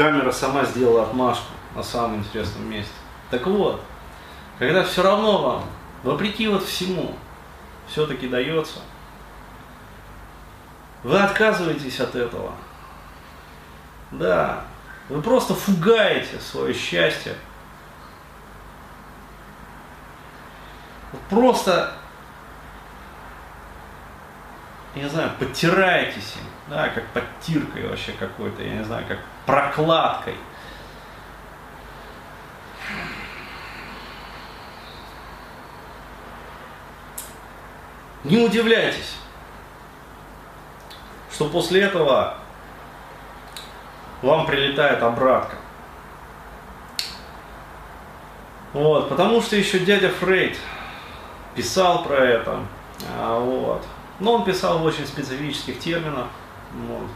камера сама сделала отмашку на самом интересном месте. Так вот, когда все равно вам, вопреки вот всему, все-таки дается, вы отказываетесь от этого. Да, вы просто фугаете свое счастье. Просто, я не знаю, подтираетесь им, да, как подтиркой вообще какой-то, я не знаю, как прокладкой. Не удивляйтесь, что после этого вам прилетает обратка. Вот, потому что еще дядя Фрейд писал про это. А, вот. Но он писал в очень специфических терминах, вот,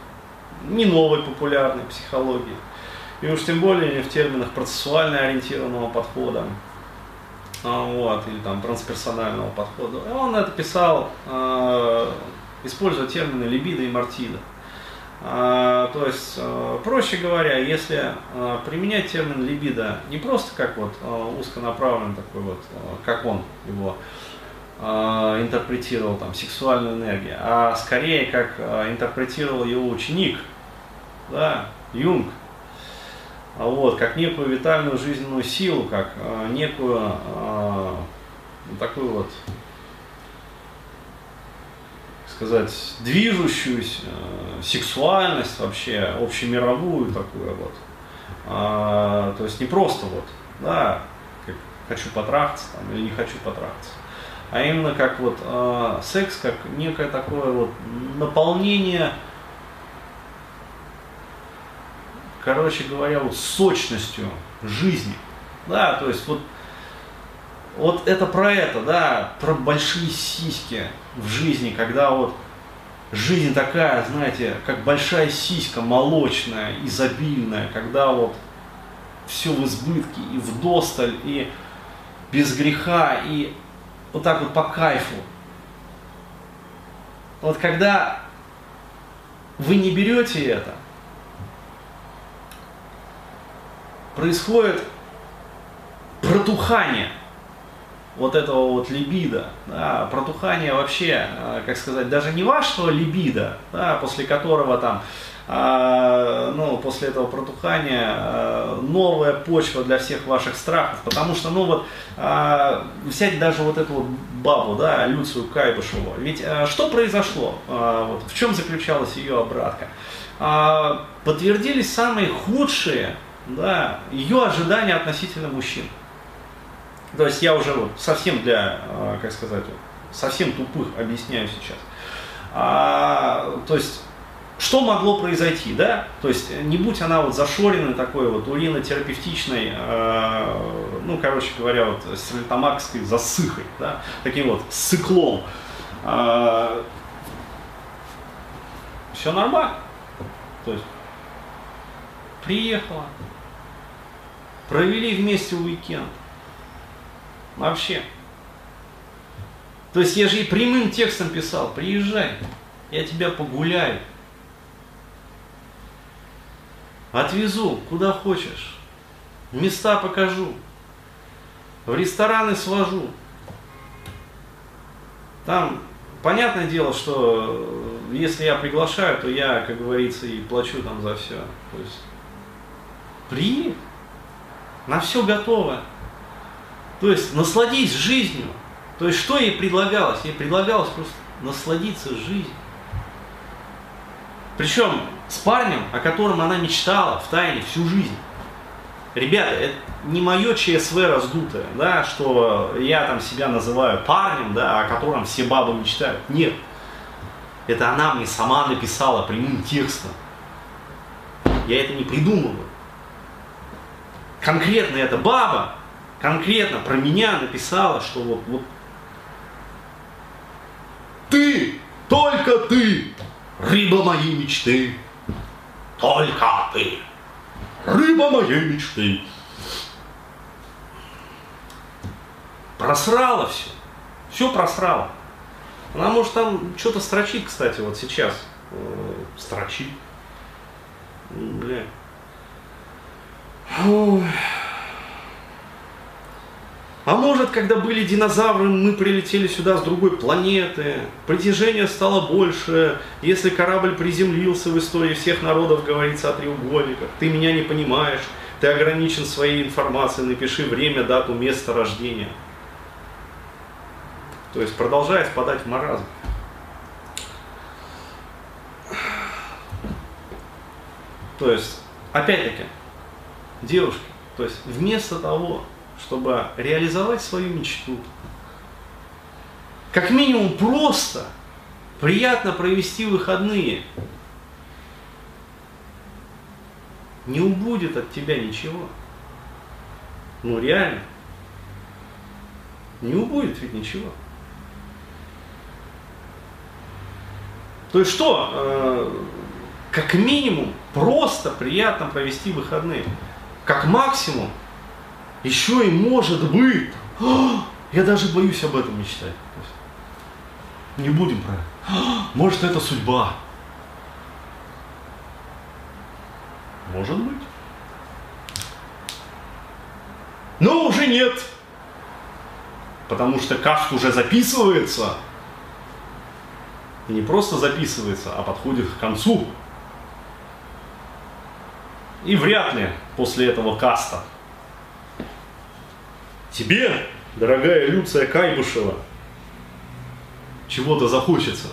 не новой популярной психологии. И уж тем более не в терминах процессуально ориентированного подхода. А, вот, или там трансперсонального подхода. Он это писал, э, используя термины либидо и мартида. А, то есть, а, проще говоря, если а, применять термин либидо не просто как вот узконаправленный такой вот, как он его интерпретировал там сексуальную энергию, а скорее как интерпретировал его ученик, да, Юнг, вот, как некую витальную жизненную силу, как некую такую вот сказать, движущуюся э, сексуальность вообще, общемировую такую вот. А, то есть не просто вот, да, хочу потрахаться там, или не хочу потрахаться, а именно как вот э, секс, как некое такое вот наполнение, короче говоря, вот сочностью жизни. Да, то есть вот вот это про это, да, про большие сиськи в жизни, когда вот жизнь такая, знаете, как большая сиська, молочная, изобильная, когда вот все в избытке и в досталь, и без греха, и вот так вот по кайфу. Вот когда вы не берете это, происходит протухание – вот этого вот либида, да, протухание вообще, э, как сказать, даже не вашего либида, да, после которого там, ну, после этого протухания а, новая почва для всех ваших страхов, потому что, ну вот, а, взять даже вот эту вот бабу, да, Люцию Кайбышеву, ведь а, что произошло, а, вот, в чем заключалась ее обратка? А, подтвердились самые худшие, да, ее ожидания относительно мужчин. То есть я уже вот совсем для, а, как сказать, совсем тупых объясняю сейчас. А, то есть что могло произойти, да? То есть не будь она вот зашоренной такой вот уринотерапевтичной, э, ну, короче говоря, вот стерлитомакской засыхой, да, таким вот циклом. Э, все нормально. То есть приехала, провели вместе уикенд, Вообще. То есть я же и прямым текстом писал, приезжай, я тебя погуляю. Отвезу, куда хочешь. Места покажу. В рестораны свожу. Там, понятное дело, что если я приглашаю, то я, как говорится, и плачу там за все. То есть, приедь, на все готово. То есть насладись жизнью. То есть что ей предлагалось? Ей предлагалось просто насладиться жизнью. Причем с парнем, о котором она мечтала в тайне всю жизнь. Ребята, это не мое ЧСВ раздутое, да, что я там себя называю парнем, да, о котором все бабы мечтают. Нет. Это она мне сама написала прямым текстом. Я это не придумываю. Конкретно эта баба конкретно про меня написала, что вот, вот ты, только ты, рыба моей мечты, только ты, рыба моей мечты. Просрала все, все просрала. Она может там что-то строчит, кстати, вот сейчас. Э, строчит. Бля. А может, когда были динозавры, мы прилетели сюда с другой планеты, притяжение стало больше, если корабль приземлился в истории всех народов, говорится о треугольниках, ты меня не понимаешь, ты ограничен своей информацией, напиши время, дату, место рождения. То есть продолжает впадать в маразм. То есть, опять-таки, девушки, то есть вместо того, чтобы реализовать свою мечту. Как минимум просто, приятно провести выходные. Не убудет от тебя ничего. Ну реально. Не убудет ведь ничего. То есть что, э, как минимум, просто приятно провести выходные. Как максимум, еще и может быть. Я даже боюсь об этом мечтать. Не будем про это. Может это судьба. Может быть. Но уже нет. Потому что каст уже записывается. И не просто записывается, а подходит к концу. И вряд ли после этого каста тебе, дорогая Люция Кайбышева, чего-то захочется.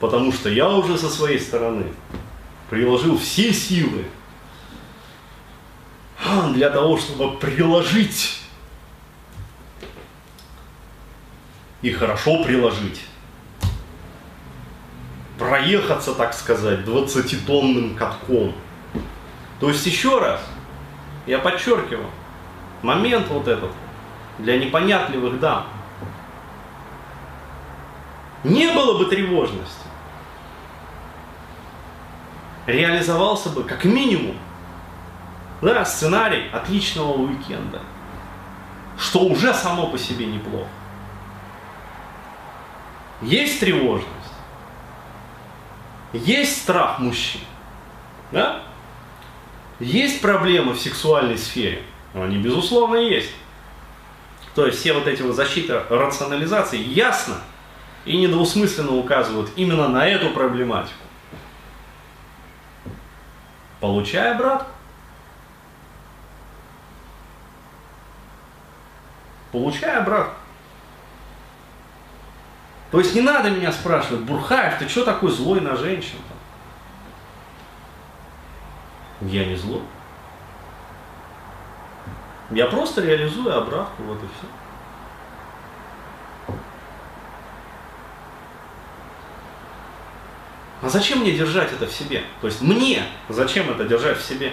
Потому что я уже со своей стороны приложил все силы для того, чтобы приложить и хорошо приложить. Проехаться, так сказать, 20-тонным катком. То есть еще раз, я подчеркиваю, момент вот этот для непонятливых дам. Не было бы тревожности. Реализовался бы как минимум да, сценарий отличного уикенда. Что уже само по себе неплохо. Есть тревожность. Есть страх мужчин. Да? Есть проблемы в сексуальной сфере. Они, безусловно, есть. То есть все вот эти вот защиты рационализации ясно и недвусмысленно указывают именно на эту проблематику. Получай обратно. Получай обратно. То есть не надо меня спрашивать, Бурхаев, ты что такой злой на женщин? Я не злой. Я просто реализую обратку, вот и все. А зачем мне держать это в себе? То есть мне зачем это держать в себе?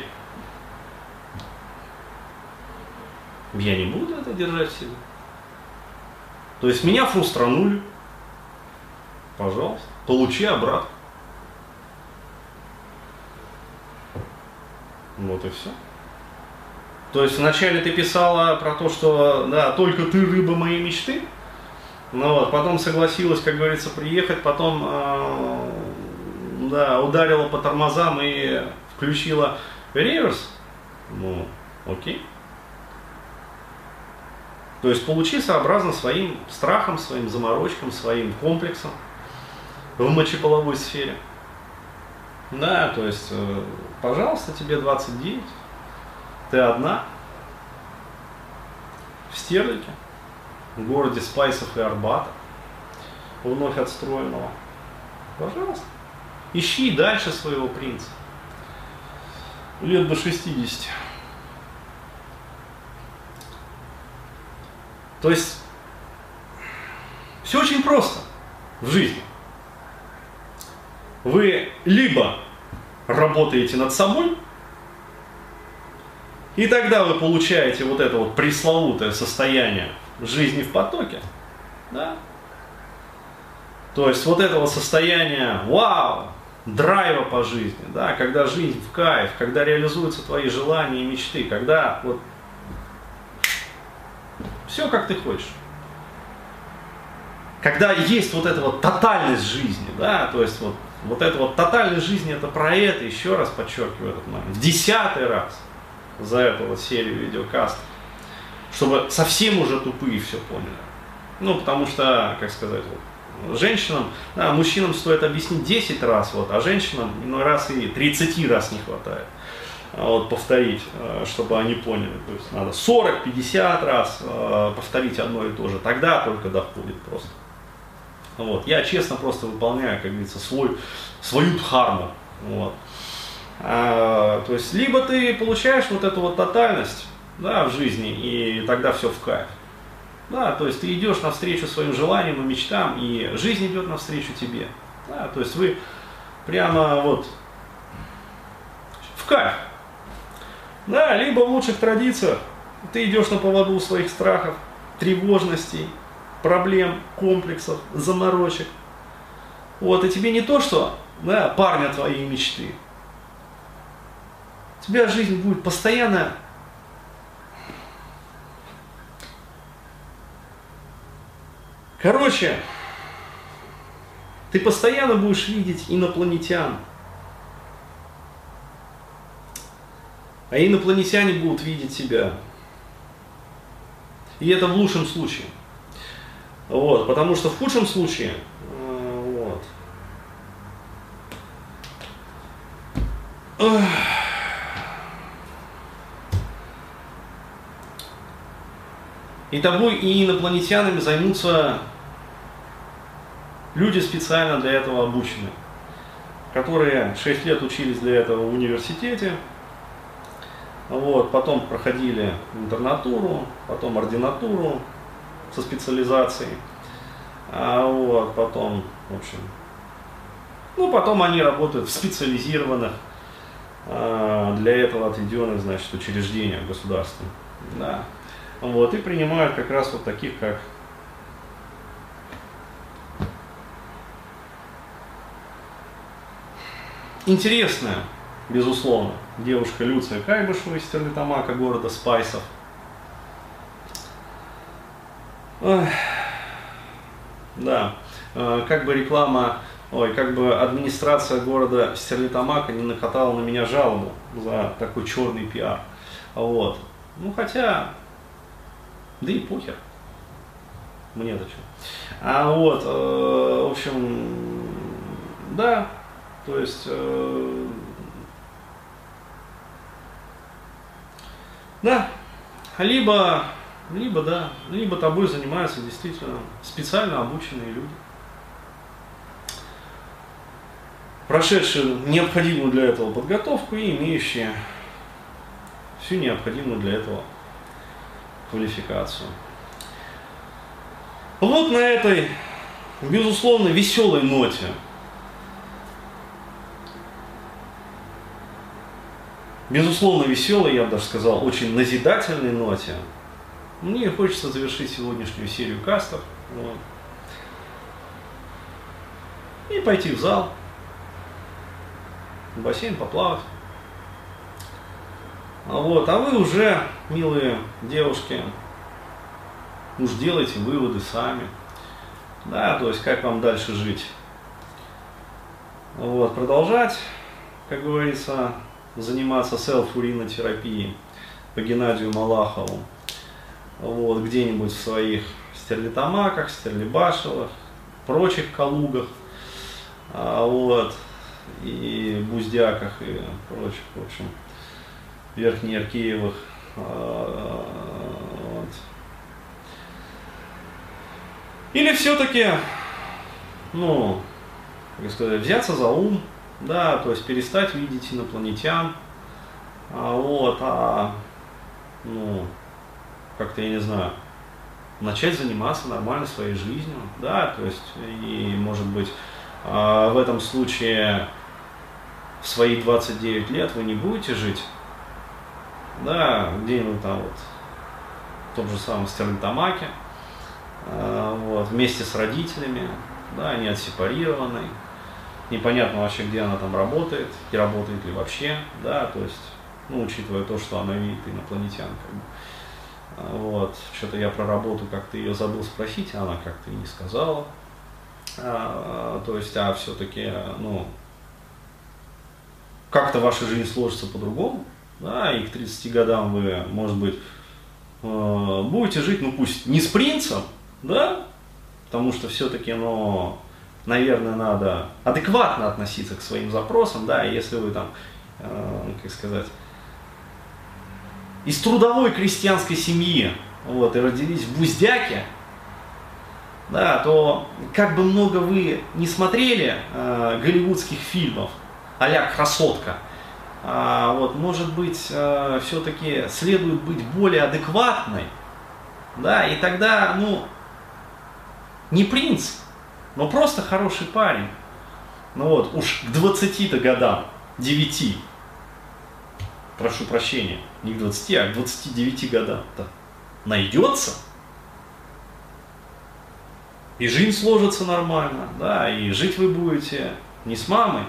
Я не буду это держать в себе. То есть меня фрустранули. Пожалуйста, получи обратно. Вот и все. То есть вначале ты писала про то, что да, только ты рыба моей мечты, ну вот, потом согласилась, как говорится, приехать, потом э, да, ударила по тормозам и включила реверс. Ну, окей. То есть получи сообразно своим страхом, своим заморочкам, своим комплексом в мочеполовой сфере. Да, то есть, э, пожалуйста, тебе 29, ты одна в Стерлике, в городе Спайсов и Арбата, вновь отстроенного. Пожалуйста. Ищи дальше своего принца. Лет до 60. То есть все очень просто в жизни. Вы либо работаете над собой, и тогда вы получаете вот это вот пресловутое состояние жизни в потоке. Да? То есть вот этого состояния вау, драйва по жизни, да, когда жизнь в кайф, когда реализуются твои желания и мечты, когда вот все как ты хочешь. Когда есть вот эта вот тотальность жизни, да, то есть вот, вот эта вот тотальность жизни это про это, еще раз подчеркиваю этот момент, в десятый раз – за вот серию видеокастов, чтобы совсем уже тупые все поняли. Ну, потому что, как сказать, вот, женщинам, да, мужчинам стоит объяснить 10 раз, вот, а женщинам иной раз и 30 раз не хватает а, вот, повторить, э, чтобы они поняли. То есть надо 40-50 раз э, повторить одно и то же. Тогда только доходит просто. Вот. Я честно просто выполняю, как говорится, свой, свою дхарму. Вот. А, то есть, либо ты получаешь вот эту вот тотальность да, в жизни, и тогда все в кайф. Да, то есть ты идешь навстречу своим желаниям и мечтам, и жизнь идет навстречу тебе. Да, то есть вы прямо вот в кайф. Да, либо в лучших традициях ты идешь на поводу своих страхов, тревожностей, проблем, комплексов, заморочек. Вот, и тебе не то, что да, парня твоей мечты. Тебя жизнь будет постоянно Короче, ты постоянно будешь видеть инопланетян. А инопланетяне будут видеть тебя. И это в лучшем случае. Вот, потому что в худшем случае, э, вот, и тобой и инопланетянами займутся люди специально для этого обучены, которые 6 лет учились для этого в университете, вот, потом проходили интернатуру, потом ординатуру, со специализацией. А вот, потом, в общем, ну, потом они работают в специализированных а, для этого отведенных, значит, учреждениях государственных. Да. Вот, и принимают как раз вот таких, как интересная, безусловно, девушка Люция Кайбышева из Стерлитамака, города Спайсов. Да, э, как бы реклама, ой, как бы администрация города Стерлитамака не накатала на меня жалобу за такой черный пиар. Вот. Ну, хотя, да и похер. Мне-то что. А вот, э, в общем, да, то есть, э, да, либо либо да, либо тобой занимаются действительно специально обученные люди, прошедшие необходимую для этого подготовку и имеющие всю необходимую для этого квалификацию. Вот на этой, безусловно, веселой ноте безусловно, веселой, я бы даже сказал, очень назидательной ноте, мне хочется завершить сегодняшнюю серию кастов. Вот. И пойти в зал, в бассейн поплавать. Вот, а вы уже, милые девушки, уж делайте выводы сами. Да, то есть как вам дальше жить. Вот, продолжать, как говорится, заниматься селф-уринотерапией по Геннадию Малахову вот, где-нибудь в своих стерлитамаках, стерлибашевых, прочих калугах, а, вот, и буздяках и прочих, в общем, верхнеаркеевых, а, вот. Или все-таки, ну, как сказать, взяться за ум, да, то есть перестать видеть инопланетян, а, вот, а, ну, как-то, я не знаю, начать заниматься нормально своей жизнью, да, то есть, и, может быть, а, в этом случае в свои 29 лет вы не будете жить, да, где-нибудь там вот, в том же самом Стерлитамаке, а, вот, вместе с родителями, да, не отсепарированы, непонятно вообще, где она там работает, и работает ли вообще, да, то есть, ну, учитывая то, что она видит инопланетян, как бы. Вот, что-то я про работу как-то ее забыл спросить, а она как-то и не сказала. А, то есть, а все-таки, ну, как-то ваша жизнь сложится по-другому, Да, и к 30 годам вы, может быть, э, будете жить, ну пусть не с принцем, да, потому что все-таки, ну, наверное, надо адекватно относиться к своим запросам, да, если вы там, э, как сказать, из трудовой крестьянской семьи, вот, и родились в Буздяке, да, то как бы много вы не смотрели э, голливудских фильмов, а красотка, вот, может быть, э, все-таки следует быть более адекватной, да, и тогда, ну, не принц, но просто хороший парень. Ну вот, уж к 20-то годам, 9, прошу прощения, не к 20, а к 29 годам-то найдется, и жизнь сложится нормально, да, и жить вы будете не с мамой,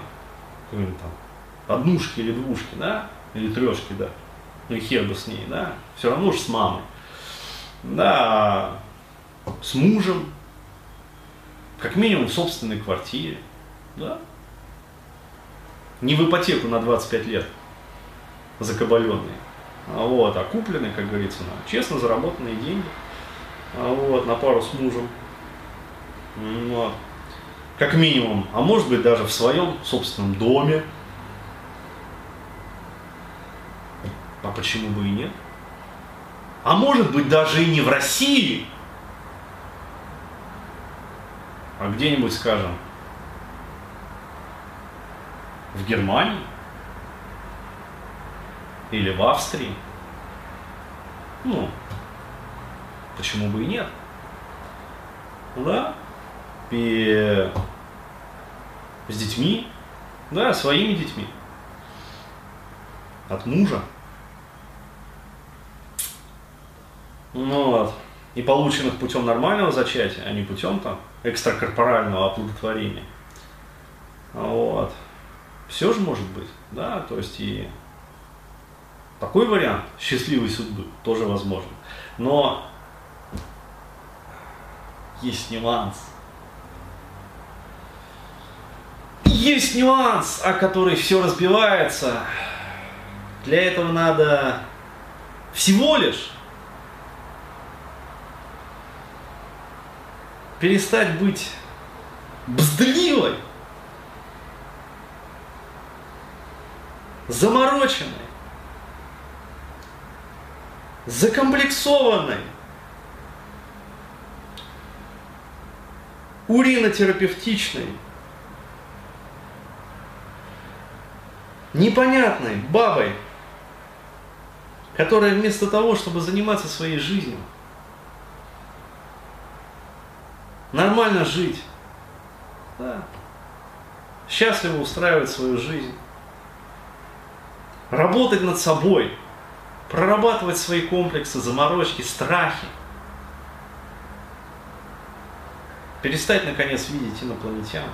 там, однушки или двушки, да, или трешки, да, ну и хер бы с ней, да, все равно же с мамой, да, с мужем, как минимум в собственной квартире, да, не в ипотеку на 25 лет закабаленные, а вот, а купленные, как говорится, на честно заработанные деньги, а вот, на пару с мужем, вот. Как минимум, а может быть даже в своем собственном доме. А почему бы и нет? А может быть даже и не в России, а где-нибудь, скажем, в Германии или в Австрии. Ну, почему бы и нет? Да, и с детьми, да, своими детьми, от мужа. Ну вот. И полученных путем нормального зачатия, а не путем там экстракорпорального оплодотворения. Вот. Все же может быть, да, то есть и такой вариант счастливой судьбы тоже возможен. Но есть нюанс – есть нюанс, о который все разбивается. Для этого надо всего лишь перестать быть бздливой, замороченной, закомплексованной, уринотерапевтичной, непонятной бабой, которая вместо того, чтобы заниматься своей жизнью, нормально жить, да, счастливо устраивать свою жизнь, работать над собой, прорабатывать свои комплексы, заморочки, страхи, перестать наконец видеть инопланетян.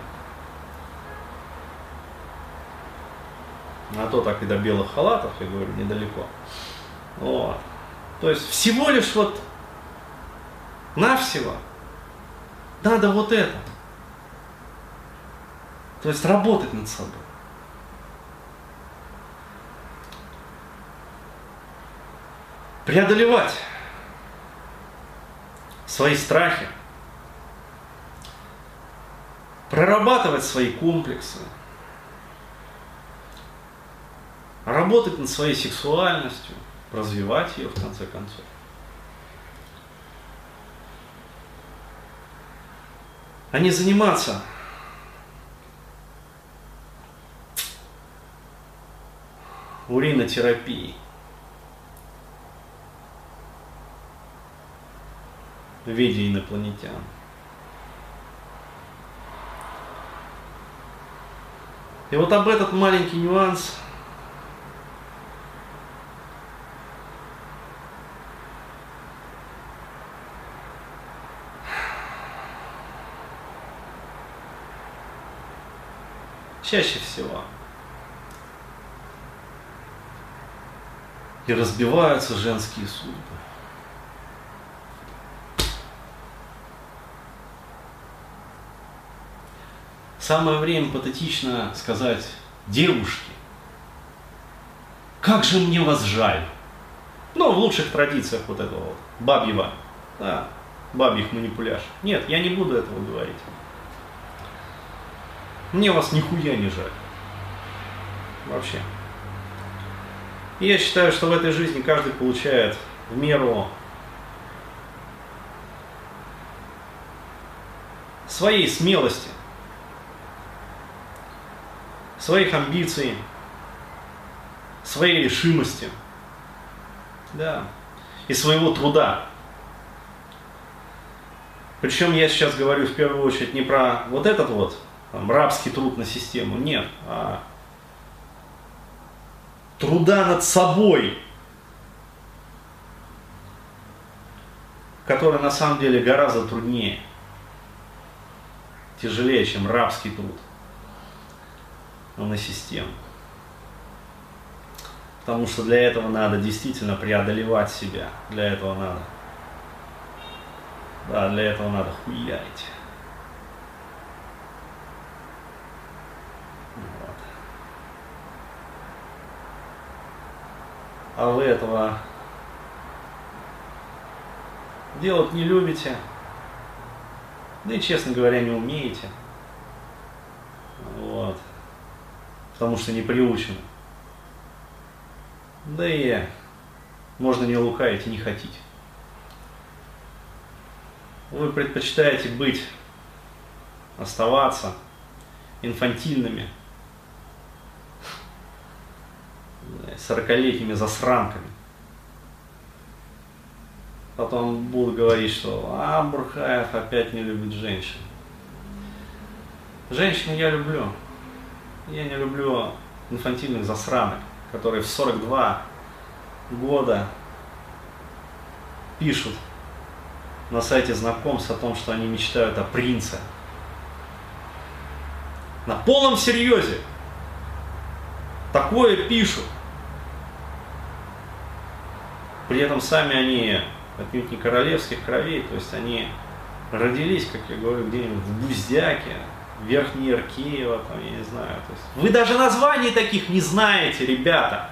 а то так и до белых халатов, я говорю, недалеко. Вот. То есть всего лишь вот навсего надо вот это. То есть работать над собой. Преодолевать свои страхи, прорабатывать свои комплексы, работать над своей сексуальностью, развивать ее в конце концов. А не заниматься уринотерапией. в виде инопланетян. И вот об этот маленький нюанс чаще всего. И разбиваются женские судьбы. Самое время патетично сказать девушке, Как же мне вас жаль. Ну, в лучших традициях вот этого вот, бабьего, да, бабьих манипуляж. Нет, я не буду этого говорить. Мне вас нихуя не жаль. Вообще. И я считаю, что в этой жизни каждый получает в меру своей смелости, своих амбиций, своей решимости, да, и своего труда. Причем я сейчас говорю в первую очередь не про вот этот вот там, рабский труд на систему, нет, а труда над собой, который на самом деле гораздо труднее, тяжелее, чем рабский труд на систему. Потому что для этого надо действительно преодолевать себя. Для этого надо. Да, для этого надо хуярить. Вот. А вы этого делать не любите. Да и, честно говоря, не умеете. Вот потому что не приучены. Да и можно не лукавить и не хотите. Вы предпочитаете быть, оставаться инфантильными, сорокалетними засранками. Потом будут говорить, что а, Бурхаев опять не любит женщин. Женщин я люблю. Я не люблю инфантильных засранок, которые в 42 года пишут на сайте знакомств о том, что они мечтают о принце. На полном серьезе. Такое пишут. При этом сами они отнюдь не королевских кровей, то есть они родились, как я говорю, где-нибудь в Буздяке, Верхний Иркеево, там, я не знаю. То есть, вы даже названий таких не знаете, ребята.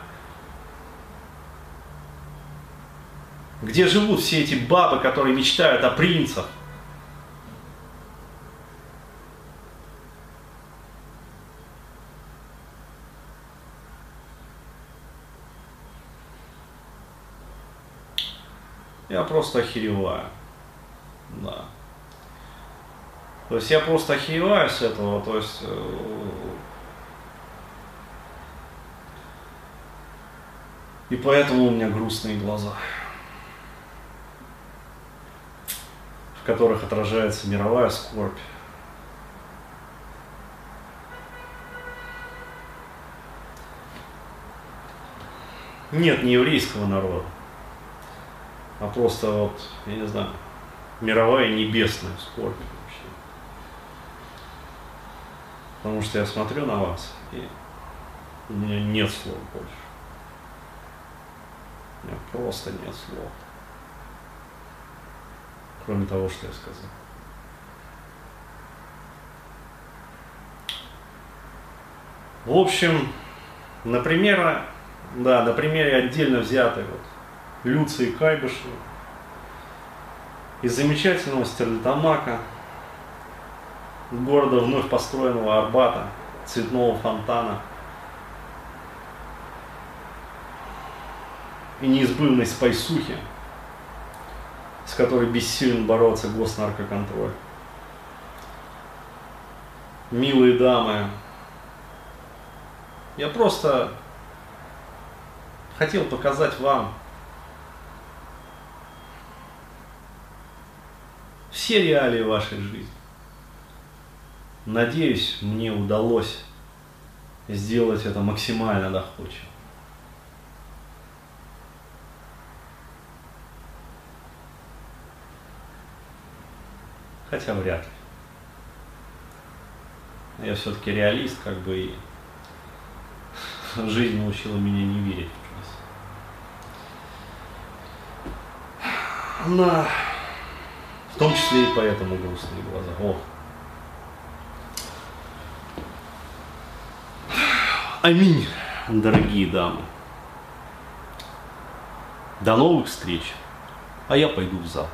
Где живут все эти бабы, которые мечтают о принцах? Я просто охереваю. Да. То есть я просто охереваю с этого, то есть э, и поэтому у меня грустные глаза, в которых отражается мировая скорбь. Нет, не еврейского народа, а просто вот, я не знаю, мировая небесная скорбь. Потому что я смотрю на вас, и у меня нет слов больше. У меня просто нет слов. Кроме того, что я сказал. В общем, на примере, да, на примере отдельно взятой вот Люции Кайбышева из замечательного Стерлитамака города вновь построенного Арбата, цветного фонтана и неизбывной спайсухи, с которой бессилен бороться госнаркоконтроль. Милые дамы, я просто хотел показать вам все реалии вашей жизни. Надеюсь, мне удалось сделать это максимально доходчиво. Хотя вряд ли. Я все-таки реалист, как бы и жизнь научила меня не верить. На... В том числе и поэтому грустные глаза. О. Аминь, дорогие дамы. До новых встреч. А я пойду в зал.